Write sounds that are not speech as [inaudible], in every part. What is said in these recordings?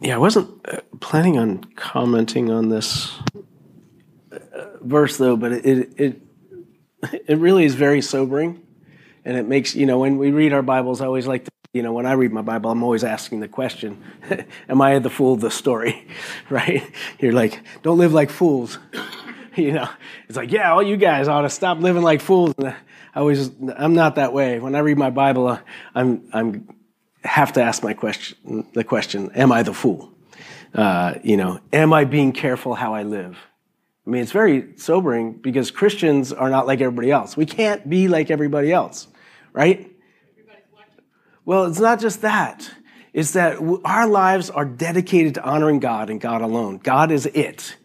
yeah, I wasn't uh, planning on commenting on this uh, verse though, but it, it it really is very sobering, and it makes you know when we read our Bibles, I always like to you know when I read my Bible, I'm always asking the question, [laughs] "Am I the fool of the story?" [laughs] right? You're like, "Don't live like fools." [laughs] you know, it's like, yeah, all you guys ought to stop living like fools. And I always, I'm not that way. When I read my Bible, I'm I'm have to ask my question, the question, am I the fool? Uh, you know, am I being careful how I live? I mean, it's very sobering because Christians are not like everybody else. We can't be like everybody else, right? Well, it's not just that. It's that our lives are dedicated to honoring God and God alone. God is it.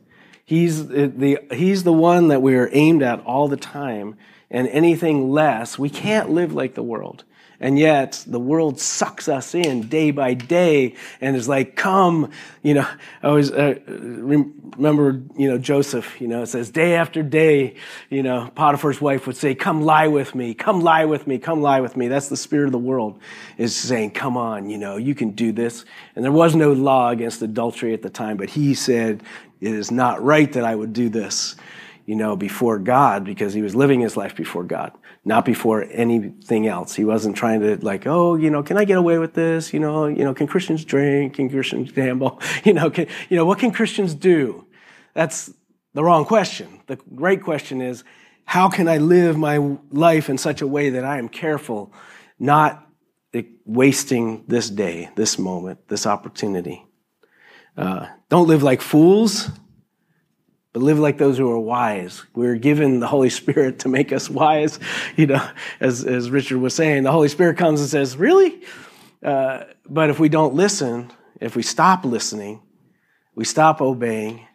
He's the, he's the one that we are aimed at all the time. And anything less, we can't live like the world. And yet the world sucks us in day by day and is like, come, you know, I always uh, remember, you know, Joseph, you know, it says day after day, you know, Potiphar's wife would say, come lie with me, come lie with me, come lie with me. That's the spirit of the world is saying, come on, you know, you can do this. And there was no law against adultery at the time, but he said, it is not right that I would do this you know, before God because he was living his life before God, not before anything else. He wasn't trying to like, oh, you know, can I get away with this? You know, you know, can Christians drink? Can Christians gamble? [laughs] You know, can, you know, what can Christians do? That's the wrong question. The right question is, how can I live my life in such a way that I am careful, not wasting this day, this moment, this opportunity? Uh, don't live like fools but live like those who are wise. We're given the Holy Spirit to make us wise. You know, as, as Richard was saying, the Holy Spirit comes and says, Really? Uh, but if we don't listen, if we stop listening, we stop obeying,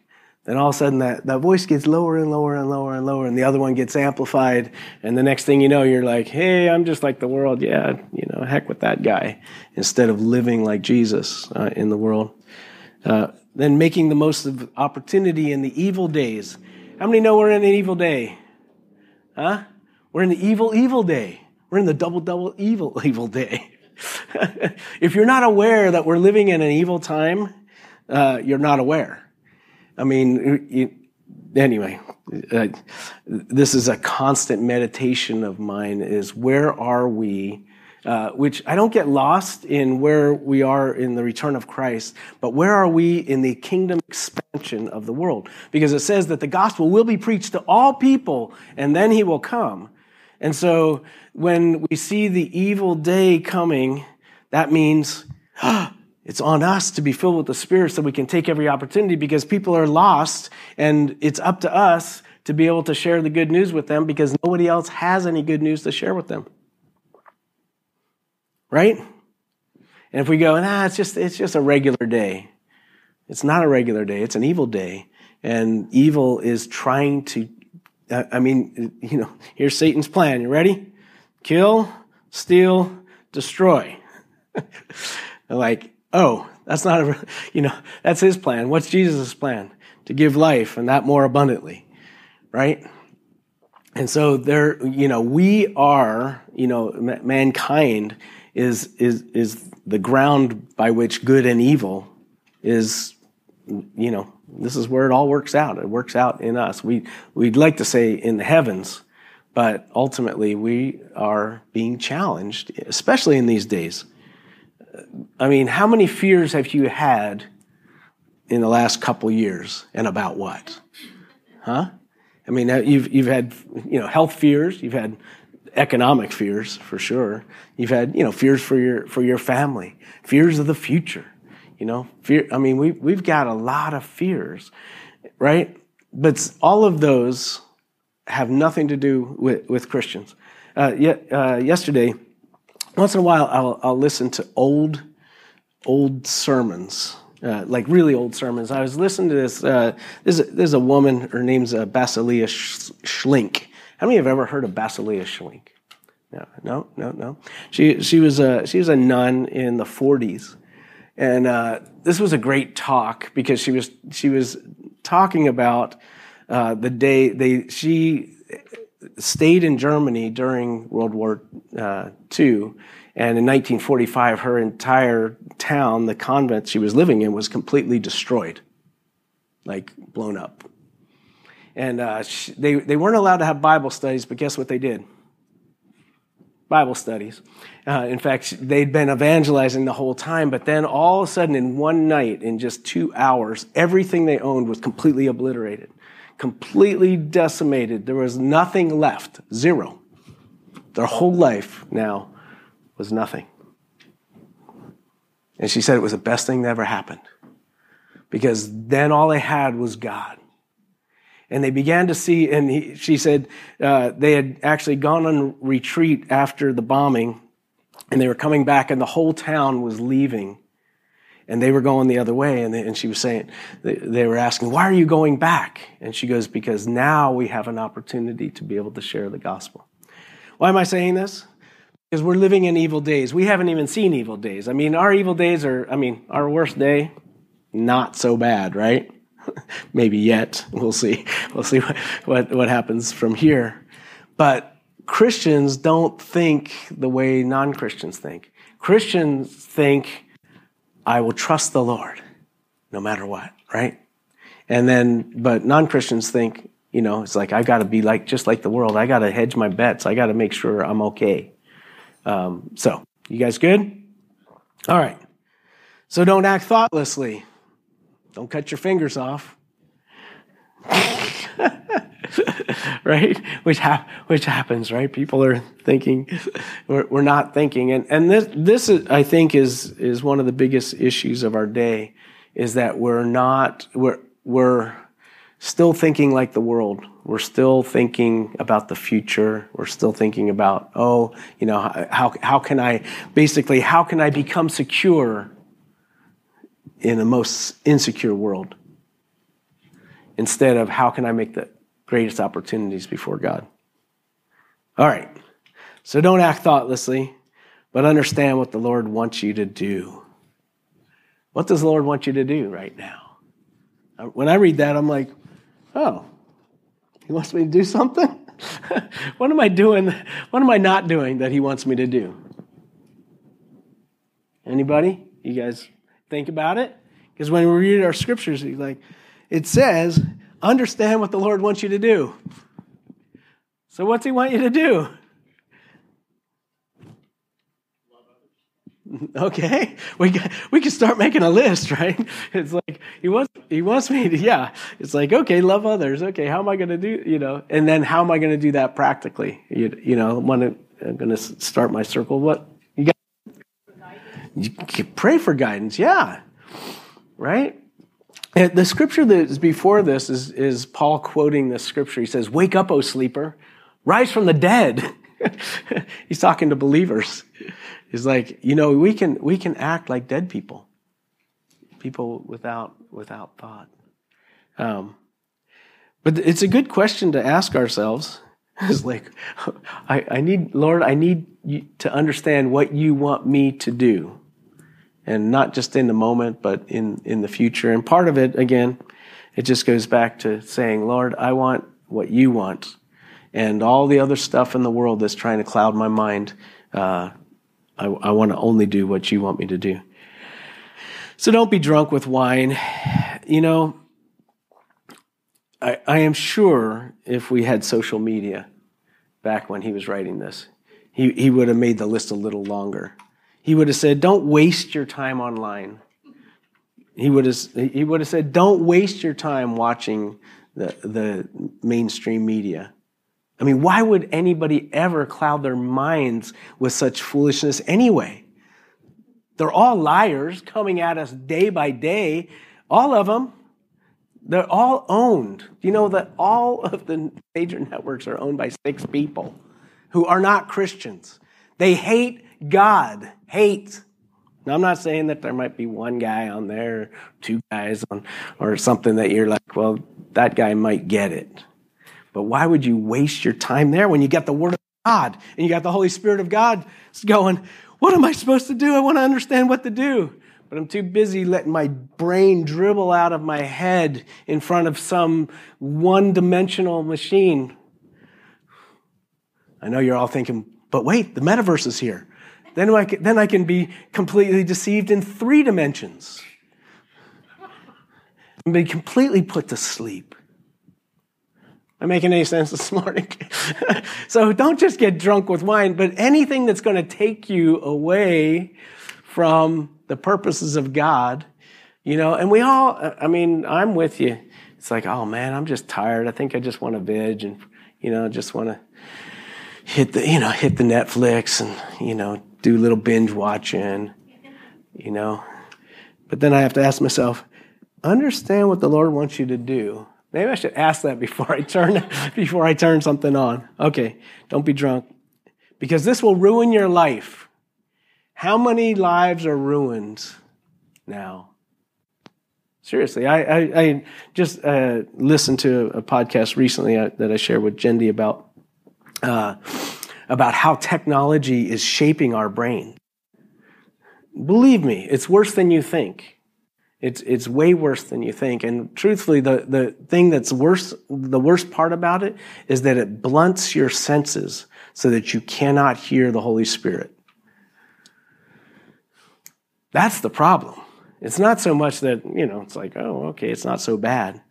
then all of a sudden that, that voice gets lower and lower and lower and lower, and the other one gets amplified. And the next thing you know, you're like, hey, I'm just like the world. Yeah, you know, heck with that guy. Instead of living like Jesus uh, in the world. Uh, than making the most of opportunity in the evil days. How many know we're in an evil day? Huh? We're in the evil, evil day. We're in the double, double evil, [laughs] evil day. [laughs] if you're not aware that we're living in an evil time, uh, you're not aware. I mean, you, anyway, uh, this is a constant meditation of mine is where are we uh, which I don't get lost in where we are in the return of Christ, but where are we in the kingdom expansion of the world? Because it says that the gospel will be preached to all people and then he will come. And so when we see the evil day coming, that means ah, it's on us to be filled with the Spirit so we can take every opportunity because people are lost and it's up to us to be able to share the good news with them because nobody else has any good news to share with them right? And if we go, nah, it's just, it's just a regular day. It's not a regular day. It's an evil day. And evil is trying to, I mean, you know, here's Satan's plan. You ready? Kill, steal, destroy. [laughs] like, oh, that's not a, [laughs] you know, that's his plan. What's Jesus' plan? To give life and that more abundantly, right? And so there, you know, we are, you know, mankind is, is, is the ground by which good and evil is, you know, this is where it all works out. It works out in us. We, we'd like to say in the heavens, but ultimately we are being challenged, especially in these days. I mean, how many fears have you had in the last couple years and about what? Huh? I mean, you've, you've had, you know, health fears, you've had economic fears for sure. You've had, you know, fears for your for your family, fears of the future. You know, fear. I mean, we we've got a lot of fears, right? But all of those have nothing to do with with Christians. Uh, yet, uh, yesterday, once in a while, I'll, I'll listen to old old sermons. Uh, like really old sermons. I was listening to this. Uh, there's, a, there's a woman. Her name's uh, Basilea Schlink, how many have ever heard of Basilea Schlink? No, no, no, no. She, she, was a, she was a nun in the 40s. And uh, this was a great talk because she was, she was talking about uh, the day they, she stayed in Germany during World War uh, II And in 1945, her entire town, the convent she was living in, was completely destroyed, like blown up. And uh, they, they weren't allowed to have Bible studies, but guess what they did? Bible studies. Uh, in fact, they'd been evangelizing the whole time, but then all of a sudden, in one night, in just two hours, everything they owned was completely obliterated, completely decimated. There was nothing left, zero. Their whole life now was nothing. And she said it was the best thing that ever happened because then all they had was God and they began to see, and he, she said uh, they had actually gone on retreat after the bombing, and they were coming back, and the whole town was leaving, and they were going the other way. And, they, and she was saying, they, they were asking, Why are you going back? And she goes, Because now we have an opportunity to be able to share the gospel. Why am I saying this? Because we're living in evil days. We haven't even seen evil days. I mean, our evil days are, I mean, our worst day, not so bad, right? [laughs] Maybe yet. We'll see. We'll see what, what, what happens from here. But Christians don't think the way non Christians think. Christians think, I will trust the Lord no matter what, right? And then, but non Christians think, you know, it's like, I got to be like, just like the world. I got to hedge my bets. I got to make sure I'm okay. Um, so, you guys good? All right. So don't act thoughtlessly. Don't cut your fingers off. [laughs] right? Which, ha- which happens, right? People are thinking, we're, we're not thinking. And, and this, this is, I think, is, is one of the biggest issues of our day is that we're not, we're, we're still thinking like the world. We're still thinking about the future. We're still thinking about, oh, you know, how, how can I, basically, how can I become secure in the most insecure world instead of how can I make the greatest opportunities before God. All right. So don't act thoughtlessly, but understand what the Lord wants you to do. What does the Lord want you to do right now? Uh, when I read that, I'm like, oh, he wants me to do something? [laughs] what am I doing? What am I not doing that he wants me to do? Anybody? You guys Think about it. Because when we read our scriptures, like it says, understand what the Lord wants you to do. So what's he want you to do? [laughs] Okay, we we can start making a list, right? [laughs] It's like he wants he wants me to yeah. It's like okay, love others. Okay, how am I going to do you know? And then how am I going to do that practically? You, you know, when I'm going to start my circle, what you pray for guidance, yeah. Right? And the scripture that is before this is, is Paul quoting the scripture. He says, Wake up, O sleeper, rise from the dead. [laughs] He's talking to believers. He's like, you know, we can we can act like dead people, people without without thought. Um, but it's a good question to ask ourselves. [laughs] It's like, [laughs] I, I need, Lord, I need to understand what you want me to do and not just in the moment, but in, in the future. And part of it, again, it just goes back to saying, Lord, I want what you want. And all the other stuff in the world that's trying to cloud my mind, uh, I, I want to only do what you want me to do. So don't be drunk with wine. You know, I, I am sure if we had social media back when he was writing this, he, he would have made the list a little longer. He would have said, Don't waste your time online. He would have, he would have said, Don't waste your time watching the, the mainstream media. I mean, why would anybody ever cloud their minds with such foolishness anyway? They're all liars coming at us day by day. All of them. They're all owned. You know that all of the major networks are owned by six people who are not Christians. They hate God hates. Now, I'm not saying that there might be one guy on there, two guys on, or something that you're like, well, that guy might get it. But why would you waste your time there when you got the Word of God and you got the Holy Spirit of God going, what am I supposed to do? I want to understand what to do. But I'm too busy letting my brain dribble out of my head in front of some one dimensional machine. I know you're all thinking, but wait, the metaverse is here. Then I can, then I can be completely deceived in three dimensions. And be completely put to sleep. Am I making any sense this morning? [laughs] so don't just get drunk with wine, but anything that's going to take you away from the purposes of God, you know, and we all, I mean, I'm with you. It's like, oh man, I'm just tired. I think I just want to veg and, you know, just want to hit the, you know, hit the Netflix and, you know, do a little binge watching, you know. But then I have to ask myself, understand what the Lord wants you to do Maybe I should ask that before I turn [laughs] before I turn something on. Okay, don't be drunk. Because this will ruin your life. How many lives are ruined now? Seriously, I, I, I just uh, listened to a podcast recently uh, that I shared with Jendi about uh, about how technology is shaping our brain. Believe me, it's worse than you think. It's, it's way worse than you think. And truthfully, the, the thing that's worse, the worst part about it is that it blunts your senses so that you cannot hear the Holy Spirit. That's the problem. It's not so much that, you know, it's like, oh, okay, it's not so bad.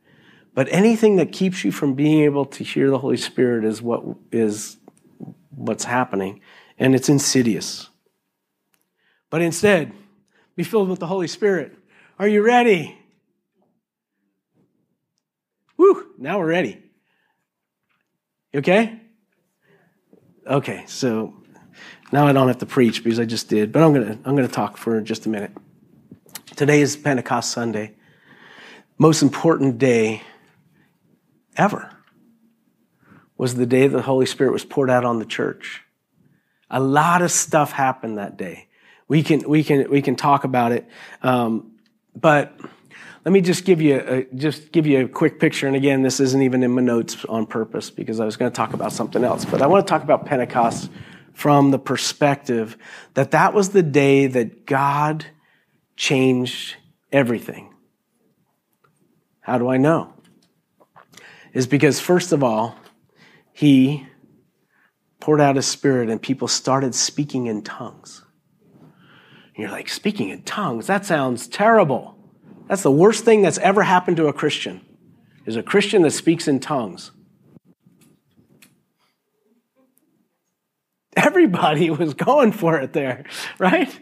But anything that keeps you from being able to hear the Holy Spirit is what is what's happening. And it's insidious. But instead, be filled with the Holy Spirit are you ready? Woo, now we're ready. You okay? Okay, so now I don't have to preach because I just did, but I'm going to I'm going to talk for just a minute. Today is Pentecost Sunday. Most important day ever was the day the Holy Spirit was poured out on the church. A lot of stuff happened that day. We can we can we can talk about it. Um, but let me just give you a, just give you a quick picture. And again, this isn't even in my notes on purpose because I was going to talk about something else. But I want to talk about Pentecost from the perspective that that was the day that God changed everything. How do I know? Is because first of all, he poured out his spirit and people started speaking in tongues. And you're like, speaking in tongues? That sounds terrible. That's the worst thing that's ever happened to a Christian, is a Christian that speaks in tongues. Everybody [laughs] was going for it there, right?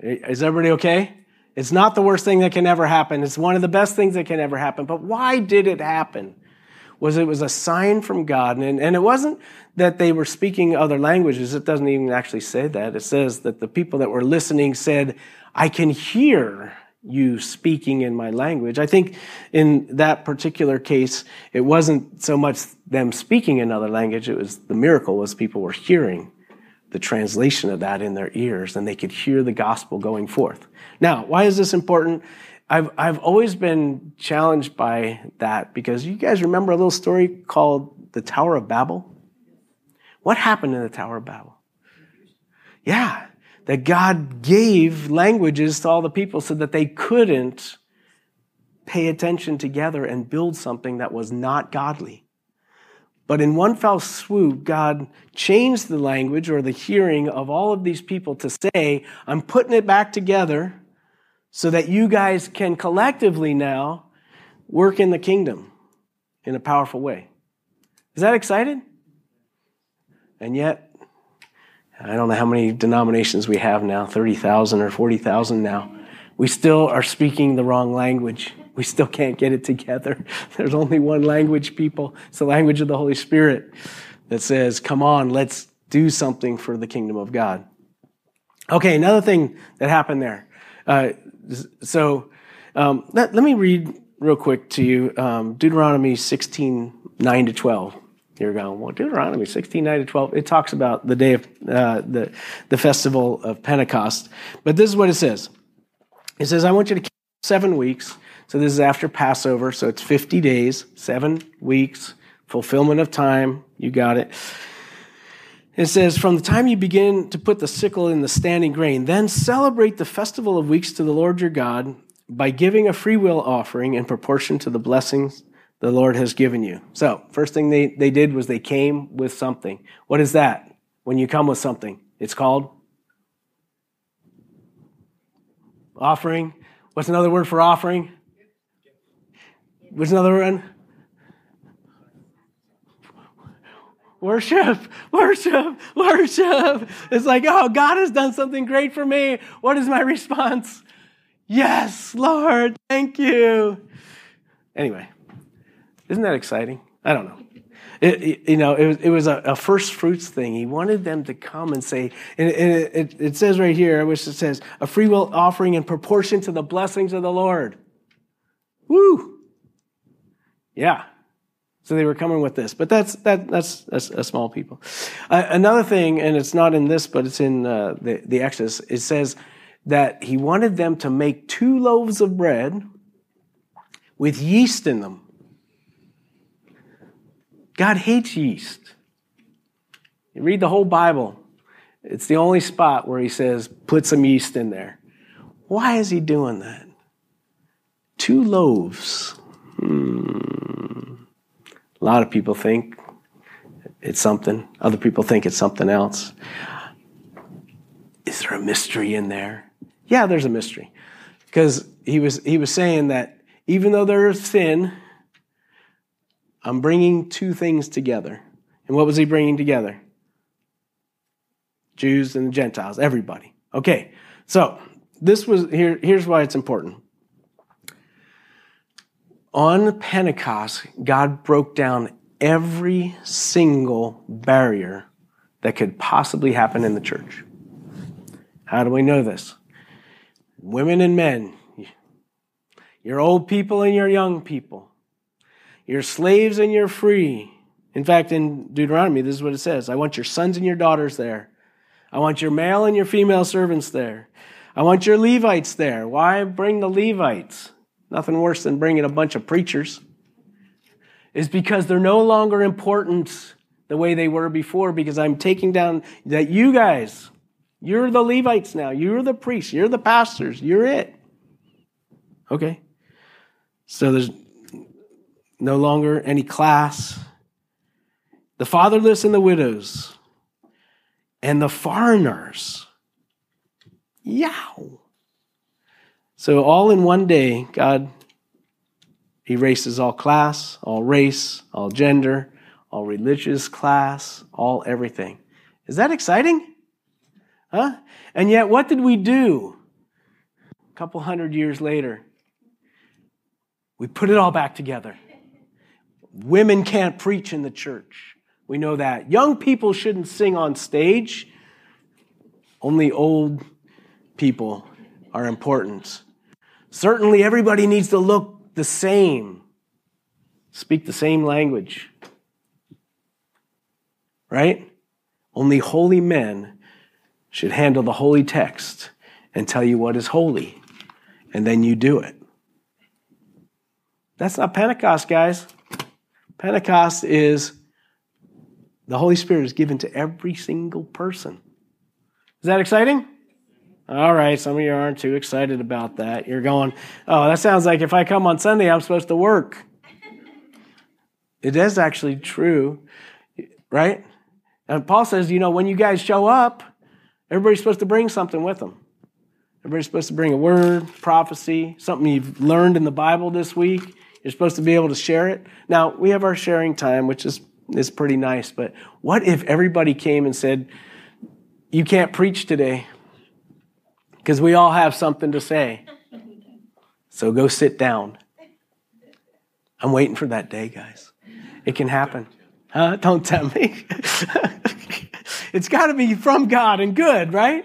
Is everybody okay? It's not the worst thing that can ever happen. It's one of the best things that can ever happen. But why did it happen? Was it was a sign from God. And, and it wasn't that they were speaking other languages. It doesn't even actually say that. It says that the people that were listening said, I can hear you speaking in my language. I think in that particular case, it wasn't so much them speaking another language, it was the miracle was people were hearing the translation of that in their ears and they could hear the gospel going forth. Now, why is this important? I've, I've always been challenged by that because you guys remember a little story called the Tower of Babel? What happened in the Tower of Babel? Yeah, that God gave languages to all the people so that they couldn't pay attention together and build something that was not godly. But in one fell swoop, God changed the language or the hearing of all of these people to say, I'm putting it back together so that you guys can collectively now work in the kingdom in a powerful way. Is that exciting? And yet, I don't know how many denominations we have now 30,000 or 40,000 now. We still are speaking the wrong language. We still can't get it together. [laughs] There's only one language, people. It's the language of the Holy Spirit that says, come on, let's do something for the kingdom of God. Okay, another thing that happened there. Uh, so um, let, let, me read real quick to you um, Deuteronomy 16 9 to 12. You're going, well, Deuteronomy 16, 9 to 12, it talks about the day of uh, the, the festival of Pentecost. But this is what it says It says, I want you to keep seven weeks. So this is after Passover, so it's 50 days, seven weeks, fulfillment of time. You got it. It says, From the time you begin to put the sickle in the standing grain, then celebrate the festival of weeks to the Lord your God by giving a freewill offering in proportion to the blessings the Lord has given you. So, first thing they, they did was they came with something. What is that? When you come with something, it's called Offering. What's another word for offering? What's another one? Worship, worship, worship. It's like, oh, God has done something great for me. What is my response? Yes, Lord, thank you. Anyway, isn't that exciting? I don't know. It, it, you know, it was, it was a, a, first fruits thing. He wanted them to come and say, and, it, it, says right here, wish it says, a free will offering in proportion to the blessings of the Lord. Woo! Yeah. So they were coming with this, but that's that that's, a small people. Uh, another thing, and it's not in this, but it's in uh, the the Exodus. It says that he wanted them to make two loaves of bread with yeast in them. God hates yeast. You read the whole Bible, it's the only spot where he says, put some yeast in there. Why is he doing that? Two loaves. Hmm. A lot of people think it's something, other people think it's something else. Is there a mystery in there? Yeah, there's a mystery. Because he was, he was saying that even though there is sin, I'm bringing two things together. And what was he bringing together? Jews and the Gentiles, everybody. Okay, so this was here. Here's why it's important. On Pentecost, God broke down every single barrier that could possibly happen in the church. How do we know this? Women and men, your old people and your young people, you're slaves and you're free. In fact, in Deuteronomy, this is what it says I want your sons and your daughters there. I want your male and your female servants there. I want your Levites there. Why bring the Levites? Nothing worse than bringing a bunch of preachers. Is because they're no longer important the way they were before because I'm taking down that you guys, you're the Levites now. You're the priests. You're the pastors. You're it. Okay. So there's no longer any class. The fatherless and the widows, and the foreigners. Yow. So, all in one day, God erases all class, all race, all gender, all religious class, all everything. Is that exciting? Huh? And yet, what did we do a couple hundred years later? We put it all back together. Women can't preach in the church. We know that. Young people shouldn't sing on stage. Only old people are important. Certainly, everybody needs to look the same, speak the same language. Right? Only holy men should handle the holy text and tell you what is holy, and then you do it. That's not Pentecost, guys. Pentecost is the Holy Spirit is given to every single person. Is that exciting? All right, some of you aren't too excited about that. You're going, oh, that sounds like if I come on Sunday, I'm supposed to work. It is actually true, right? And Paul says, you know, when you guys show up, everybody's supposed to bring something with them. Everybody's supposed to bring a word, prophecy, something you've learned in the Bible this week. You're supposed to be able to share it. Now, we have our sharing time, which is, is pretty nice, but what if everybody came and said, You can't preach today? Because we all have something to say. So go sit down. I'm waiting for that day, guys. It can happen. Huh? Don't tell me. [laughs] it's got to be from God and good, right?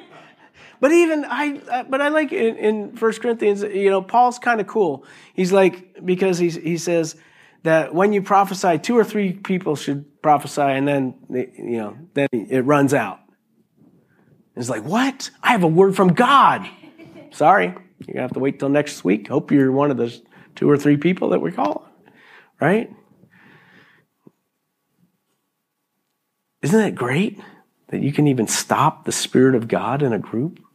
But even I, uh, but I like in, in 1 Corinthians, you know, Paul's kind of cool. He's like, because he's, he says that when you prophesy, two or three people should prophesy and then, you know, then it runs out. It's like, what? I have a word from God. Sorry. You're to have to wait till next week. Hope you're one of those two or three people that we call, right? Isn't that great that you can even stop the Spirit of God in a group? You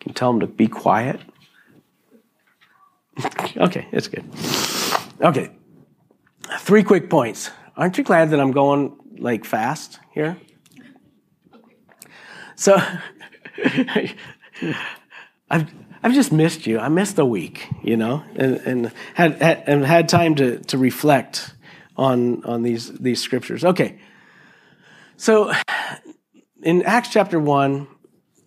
can tell them to be quiet. [laughs] okay, it's good. Okay, three quick points. Aren't you glad that I'm going like fast here? So, [laughs] I've, I've just missed you. I missed a week, you know, and, and had, had and had time to to reflect on on these these scriptures. Okay, so in Acts chapter one,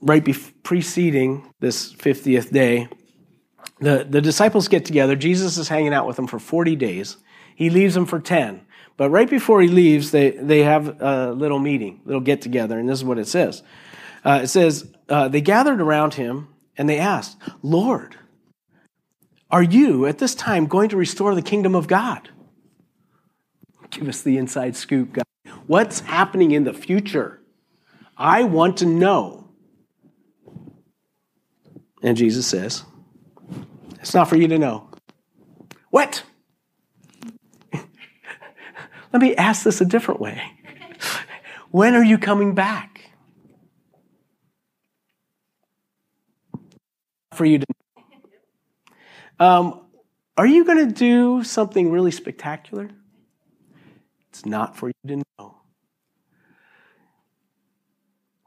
right before, preceding this fiftieth day, the the disciples get together. Jesus is hanging out with them for forty days. He leaves them for ten. But right before he leaves, they, they have a little meeting, little get together, and this is what it says. Uh, it says, uh, They gathered around him and they asked, Lord, are you at this time going to restore the kingdom of God? Give us the inside scoop, God. What's happening in the future? I want to know. And Jesus says, It's not for you to know. What? [laughs] Let me ask this a different way. [laughs] when are you coming back? For you to um, are you going to do something really spectacular? It's not for you to know.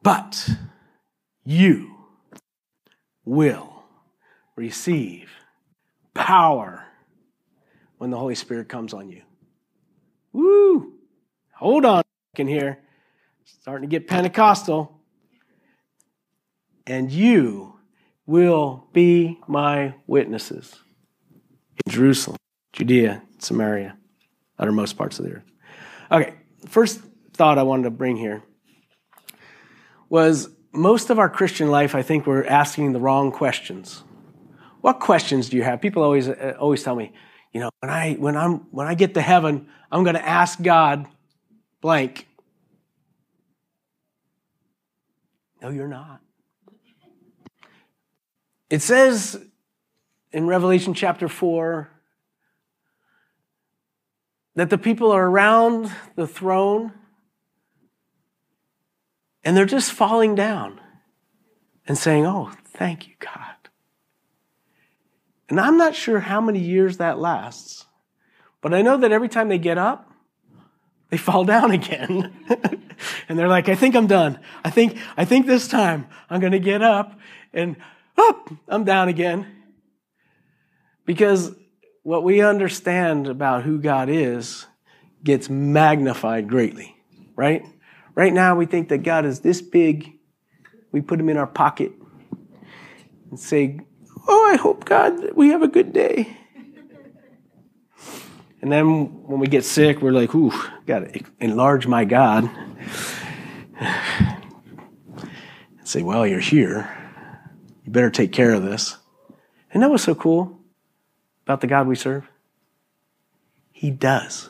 But you will receive power when the Holy Spirit comes on you. Woo! Hold on in here. Starting to get Pentecostal. And you will be my witnesses in Jerusalem, Judea, Samaria, uttermost parts of the earth. Okay, first thought I wanted to bring here was most of our Christian life, I think we're asking the wrong questions. What questions do you have? People always uh, always tell me, you know, when I when I'm when I get to heaven, I'm going to ask God blank. No, you're not. It says in Revelation chapter 4 that the people are around the throne and they're just falling down and saying, Oh, thank you, God. And I'm not sure how many years that lasts, but I know that every time they get up, they fall down [laughs] again. and they're like, I think I'm done. I think, I think this time I'm going to get up and I'm down again. Because what we understand about who God is gets magnified greatly, right? Right now, we think that God is this big. We put him in our pocket and say, Oh, I hope, God, we have a good day. And then when we get sick, we're like, ooh, got to enlarge my God. [sighs] And say, well, you're here. You better take care of this. And that was so cool about the God we serve? He does.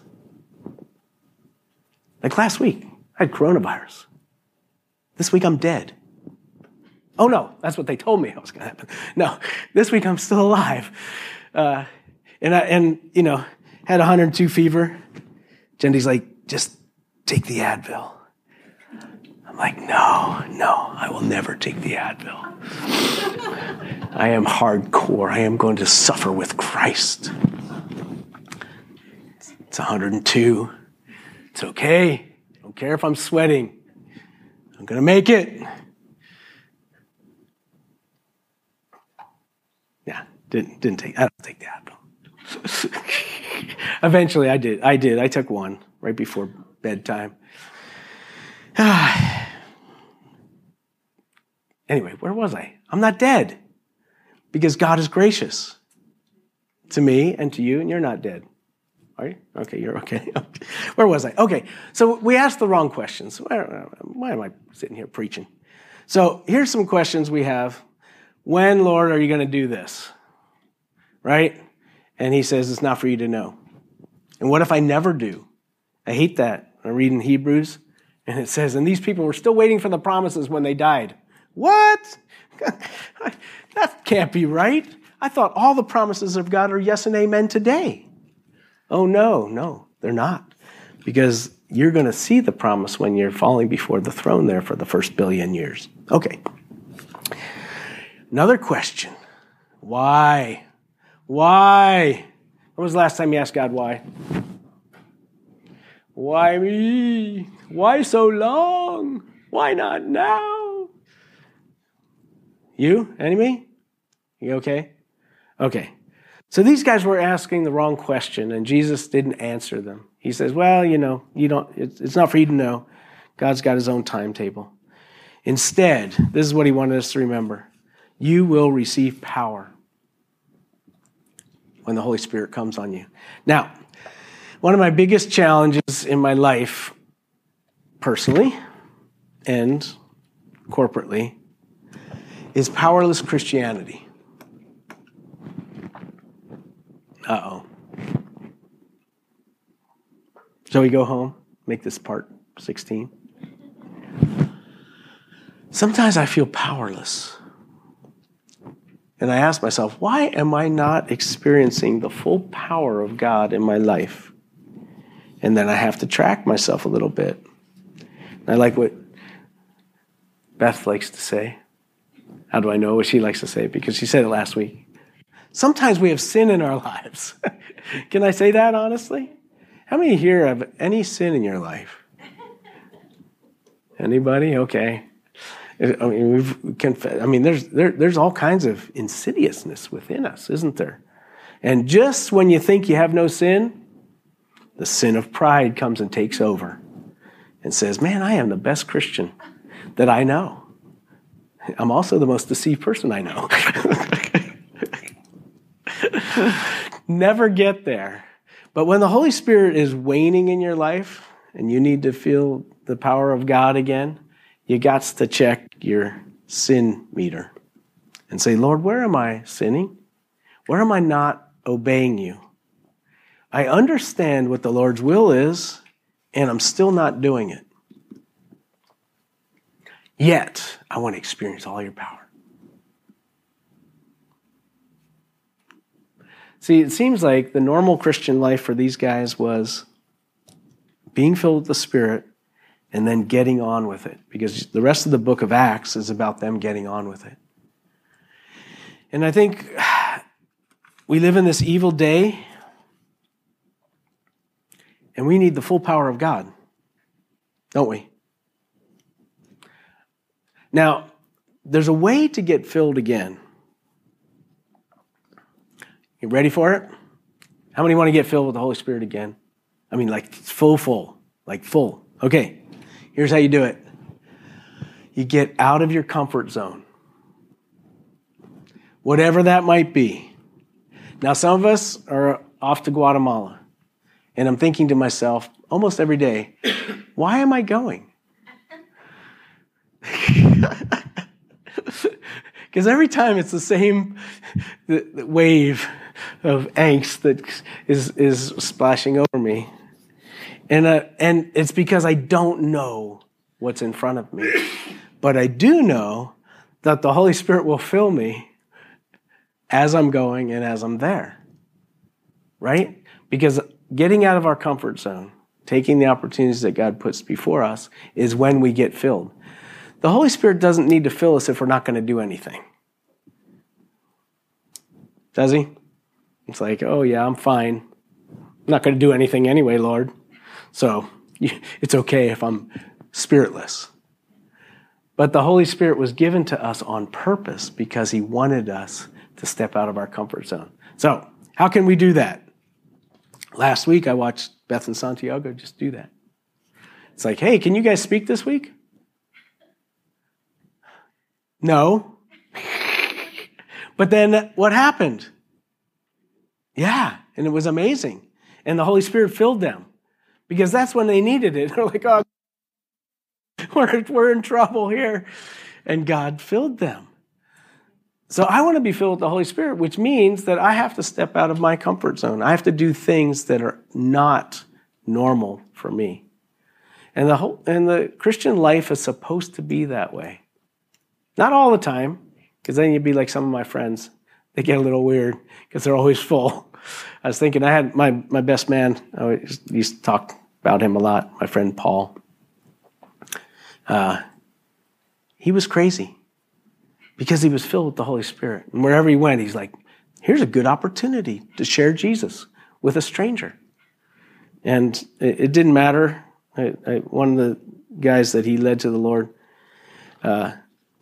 Like last week, I had coronavirus. This week I'm dead. Oh no, that's what they told me [laughs] was going to happen. No, this week I'm still alive. Uh, and I, and, you know, had 102 fever. Jendy's like, just take the Advil. I'm like, no, no, I will never take the Advil. I am hardcore. I am going to suffer with Christ. It's 102. It's okay. I don't care if I'm sweating. I'm going to make it. Yeah, didn't didn't take. I don't take the Advil. [laughs] Eventually, I did. I did. I took one right before bedtime. [sighs] anyway, where was I? I'm not dead because God is gracious to me and to you, and you're not dead. Are you? Okay, you're okay. [laughs] Where was I? Okay, so we asked the wrong questions. Why am I sitting here preaching? So here's some questions we have. When, Lord, are you going to do this? right? And he says, It's not for you to know. And what if I never do? I hate that. I read in Hebrews, and it says, And these people were still waiting for the promises when they died. What? [laughs] that can't be right. I thought all the promises of God are yes and amen today. Oh, no, no, they're not. Because you're going to see the promise when you're falling before the throne there for the first billion years. Okay. Another question Why? Why? When was the last time you asked God why? Why me? Why so long? Why not now? You? Enemy? You okay? Okay. So these guys were asking the wrong question, and Jesus didn't answer them. He says, Well, you know, you don't, it's not for you to know. God's got his own timetable. Instead, this is what he wanted us to remember you will receive power when the Holy Spirit comes on you. Now, one of my biggest challenges in my life, personally and corporately, is powerless Christianity. Uh oh. Shall we go home? Make this part 16? Sometimes I feel powerless. And I ask myself, why am I not experiencing the full power of God in my life? And then I have to track myself a little bit. And I like what Beth likes to say. How do I know what she likes to say? Because she said it last week. Sometimes we have sin in our [laughs] lives. Can I say that honestly? How many here have any sin in your life? Anybody? Okay. I mean, we've conf- I mean, there's there, there's all kinds of insidiousness within us, isn't there? And just when you think you have no sin, the sin of pride comes and takes over, and says, "Man, I am the best Christian that I know. I'm also the most deceived person I know." [laughs] Never get there. But when the Holy Spirit is waning in your life and you need to feel the power of God again, you got to check your sin meter and say, Lord, where am I sinning? Where am I not obeying you? I understand what the Lord's will is, and I'm still not doing it. Yet, I want to experience all your power. See, it seems like the normal Christian life for these guys was being filled with the Spirit and then getting on with it because the rest of the book of Acts is about them getting on with it. And I think we live in this evil day and we need the full power of God, don't we? Now, there's a way to get filled again. You ready for it? How many want to get filled with the Holy Spirit again? I mean, like full, full, like full. Okay. Here's how you do it you get out of your comfort zone, whatever that might be. Now, some of us are off to Guatemala, and I'm thinking to myself almost every day, why am I going? [laughs] Because every time it's the same wave of angst that is, is splashing over me. And, uh, and it's because I don't know what's in front of me. But I do know that the Holy Spirit will fill me as I'm going and as I'm there. Right? Because getting out of our comfort zone, taking the opportunities that God puts before us, is when we get filled. The Holy Spirit doesn't need to fill us if we're not going to do anything. Does he? It's like, oh, yeah, I'm fine. I'm not going to do anything anyway, Lord. So [laughs] it's okay if I'm spiritless. But the Holy Spirit was given to us on purpose because He wanted us to step out of our comfort zone. So, how can we do that? Last week, I watched Beth and Santiago just do that. It's like, hey, can you guys speak this week? No. [laughs] but then what happened? Yeah, and it was amazing. And the Holy Spirit filled them because that's when they needed it. [laughs] They're like, oh, [laughs] we're, we're in trouble here. And God filled them. So I want to be filled with the Holy Spirit, which means that I have to step out of my comfort zone. I have to do things that are not normal for me. And the whole, and the Christian life is supposed to be that way. Not all the time, because then you'd be like some of my friends. They get a little weird because they're always [laughs] full. I was thinking I had my, my best man, I used to talk about him a lot, my friend Paul. Uh, he was crazy because he was filled with the Holy Spirit. And wherever he went, he's like, here's a good opportunity to share Jesus with a stranger. And it, it didn't matter. I, I, one of the guys that he led to the Lord, uh,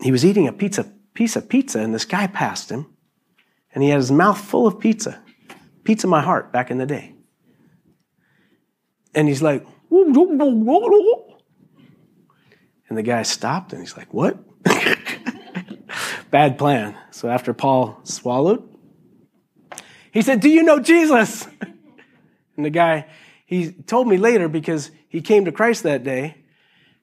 he was eating a pizza piece of pizza, and this guy passed him And he had his mouth full of pizza. Pizza my heart back in the day. And he's like, and the guy stopped and he's like, What? [laughs] Bad plan. So after Paul swallowed, he said, Do you know Jesus? [laughs] And the guy, he told me later because he came to Christ that day,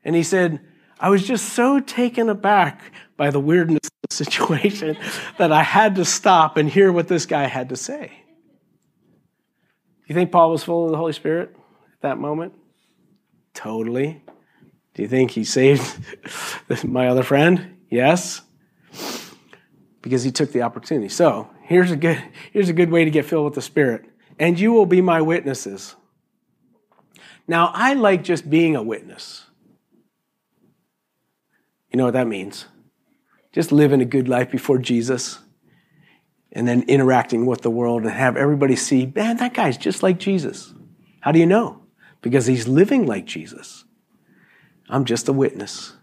and he said, I was just so taken aback by the weirdness of the situation [laughs] that I had to stop and hear what this guy had to say. Do you think Paul was full of the Holy Spirit at that moment? Totally. Do you think he saved [laughs] my other friend? Yes. Because he took the opportunity. So here's a good, here's a good way to get filled with the Spirit. And you will be my witnesses. Now, I like just being a witness. You know what that means? Just living a good life before Jesus and then interacting with the world and have everybody see, man, that guy's just like Jesus. How do you know? Because he's living like Jesus. I'm just a witness.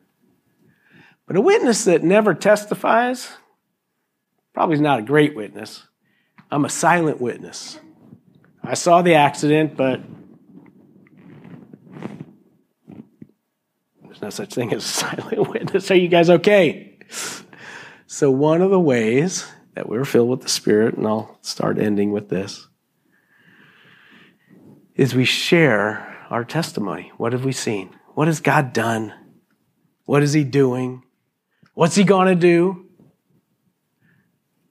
But a witness that never testifies probably not a great witness. I'm a silent witness. I saw the accident, but there's no such thing as a [laughs] silent witness. Are you guys okay? So, one of the ways that we're filled with the Spirit, and I'll start ending with this, is we share our testimony. What have we seen? What has God done? What is He doing? What's He going to do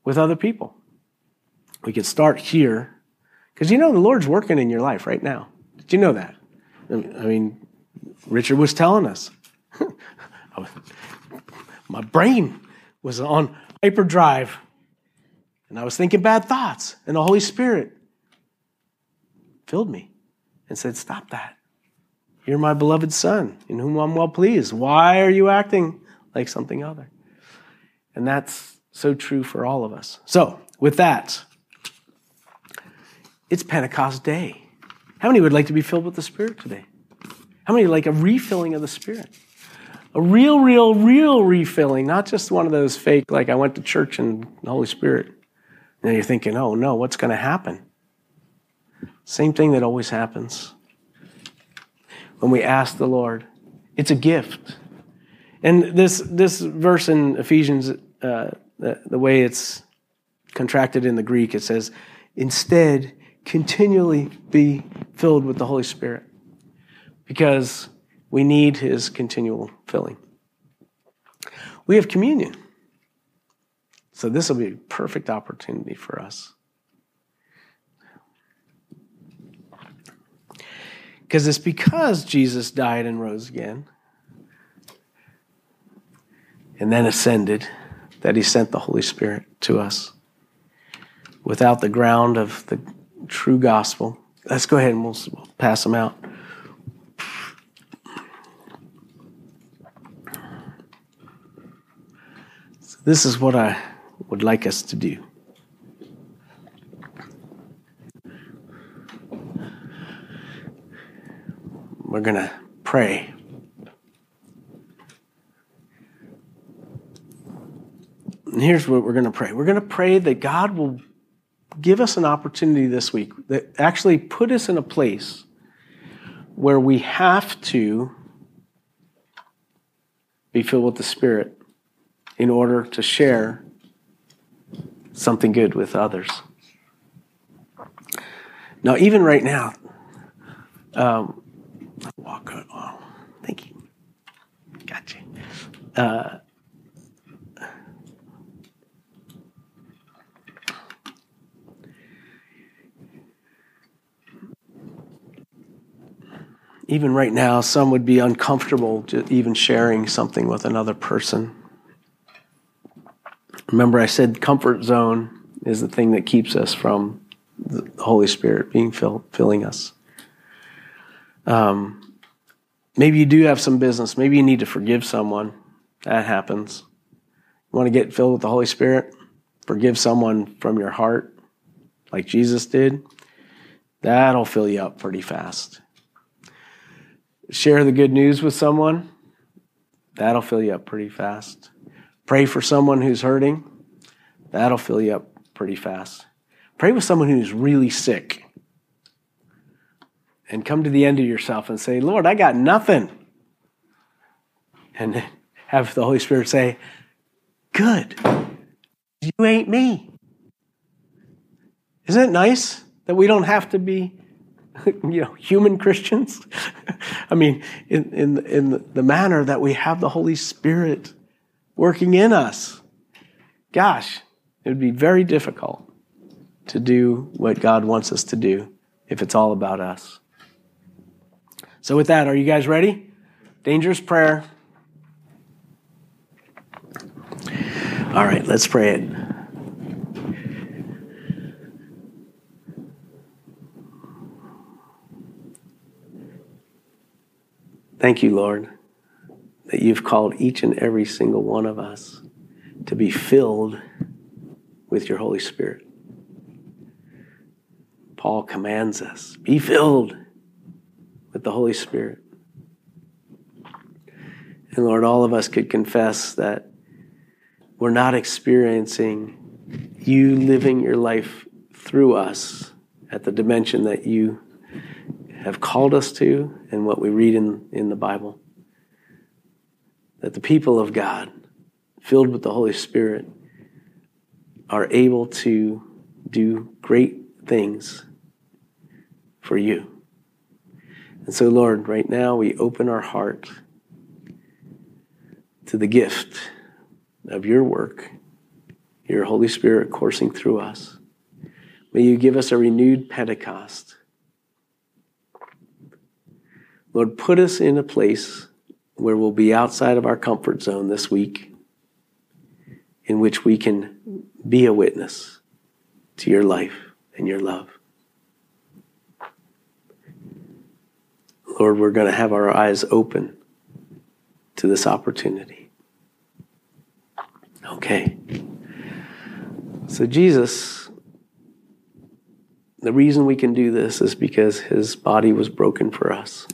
with other people? We could start here because you know the Lord's working in your life right now. Did you know that? I mean, Richard was telling us. [laughs] My brain was on hyperdrive, and I was thinking bad thoughts, and the Holy Spirit filled me and said, Stop that. You're my beloved Son, in whom I'm well pleased. Why are you acting like something other? And that's so true for all of us. So, with that, it's Pentecost Day. How many would like to be filled with the Spirit today? How many like a refilling of the Spirit? A real, real, real refilling, not just one of those fake, like I went to church and the Holy Spirit. Now you're thinking, oh no, what's going to happen? Same thing that always happens when we ask the Lord. It's a gift. And this, this verse in Ephesians, uh, the, the way it's contracted in the Greek, it says, instead, continually be filled with the Holy Spirit because we need his continual filling. We have communion. So this will be a perfect opportunity for us. Because it's because Jesus died and rose again and then ascended that he sent the Holy Spirit to us. Without the ground of the true gospel, let's go ahead and we'll, we'll pass them out. So this is what I would like us to do. We're going to pray. And here's what we're going to pray we're going to pray that God will give us an opportunity this week that actually put us in a place where we have to be filled with the Spirit in order to share something good with others. Now, even right now, um, walk on. Oh, thank you. Gotcha. Uh, even right now, some would be uncomfortable even sharing something with another person. Remember, I said comfort zone is the thing that keeps us from the Holy Spirit being fill, filling us. Um, maybe you do have some business. Maybe you need to forgive someone. That happens. You want to get filled with the Holy Spirit? Forgive someone from your heart, like Jesus did. That'll fill you up pretty fast. Share the good news with someone. That'll fill you up pretty fast. Pray for someone who's hurting. That'll fill you up pretty fast. Pray with someone who's really sick. And come to the end of yourself and say, Lord, I got nothing. And [laughs] have the Holy Spirit say, Good. You ain't me. Isn't it nice that we don't have to be [laughs] you know, human Christians. [laughs] I mean, in, in, in the manner that we have the Holy Spirit working in us. Gosh, it would be very difficult to do what God wants us to do if it's all about us. So, with that, are you guys ready? Dangerous prayer. All right, let's pray it. Thank you, Lord, that you've called each and every single one of us to be filled with your Holy Spirit. Paul commands us be filled with the Holy Spirit. And Lord, all of us could confess that we're not experiencing you living your life through us at the dimension that you have called us to and what we read in, in the Bible. That the people of God, filled with the Holy Spirit, are able to do great things for you. And so, Lord, right now we open our heart to the gift of your work, your Holy Spirit coursing through us. May you give us a renewed Pentecost Lord, put us in a place where we'll be outside of our comfort zone this week, in which we can be a witness to your life and your love. Lord, we're going to have our eyes open to this opportunity. Okay. So, Jesus, the reason we can do this is because his body was broken for us.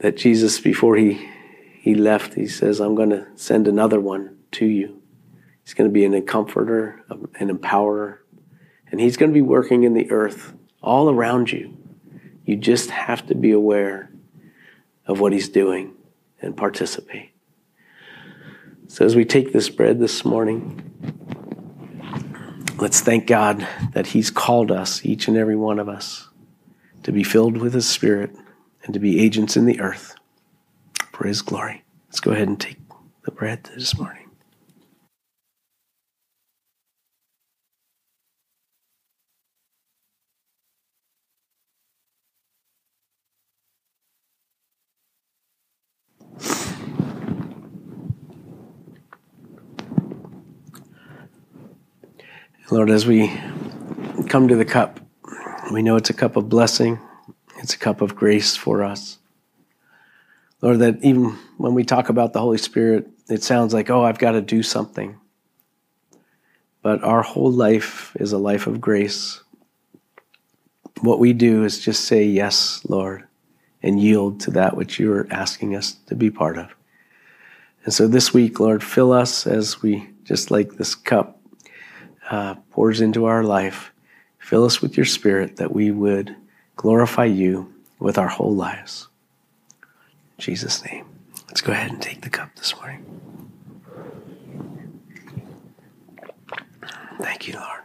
That Jesus, before he, he left, he says, I'm going to send another one to you. He's going to be an comforter, an empowerer, and he's going to be working in the earth all around you. You just have to be aware of what he's doing and participate. So, as we take this bread this morning, let's thank God that he's called us, each and every one of us, to be filled with his spirit and to be agents in the earth for his glory. Let's go ahead and take the bread this morning. Lord, as we come to the cup, we know it's a cup of blessing, it's a cup of grace for us. Lord, that even when we talk about the Holy Spirit, it sounds like, oh, I've got to do something. But our whole life is a life of grace. What we do is just say, Yes, Lord, and yield to that which you're asking us to be part of. And so this week, Lord, fill us as we, just like this cup uh, pours into our life, fill us with your spirit that we would glorify you with our whole lives. In Jesus' name. Let's go ahead and take the cup this morning. Thank you, Lord.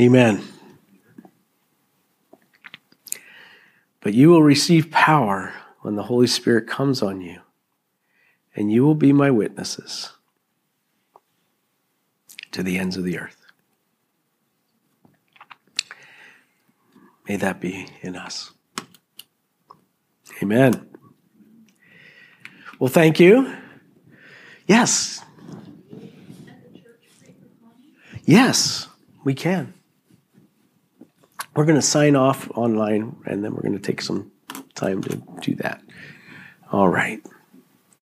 Amen. But you will receive power when the Holy Spirit comes on you, and you will be my witnesses to the ends of the earth. May that be in us. Amen. Well, thank you. Yes. Yes, we can. We're going to sign off online and then we're going to take some time to do that. All right.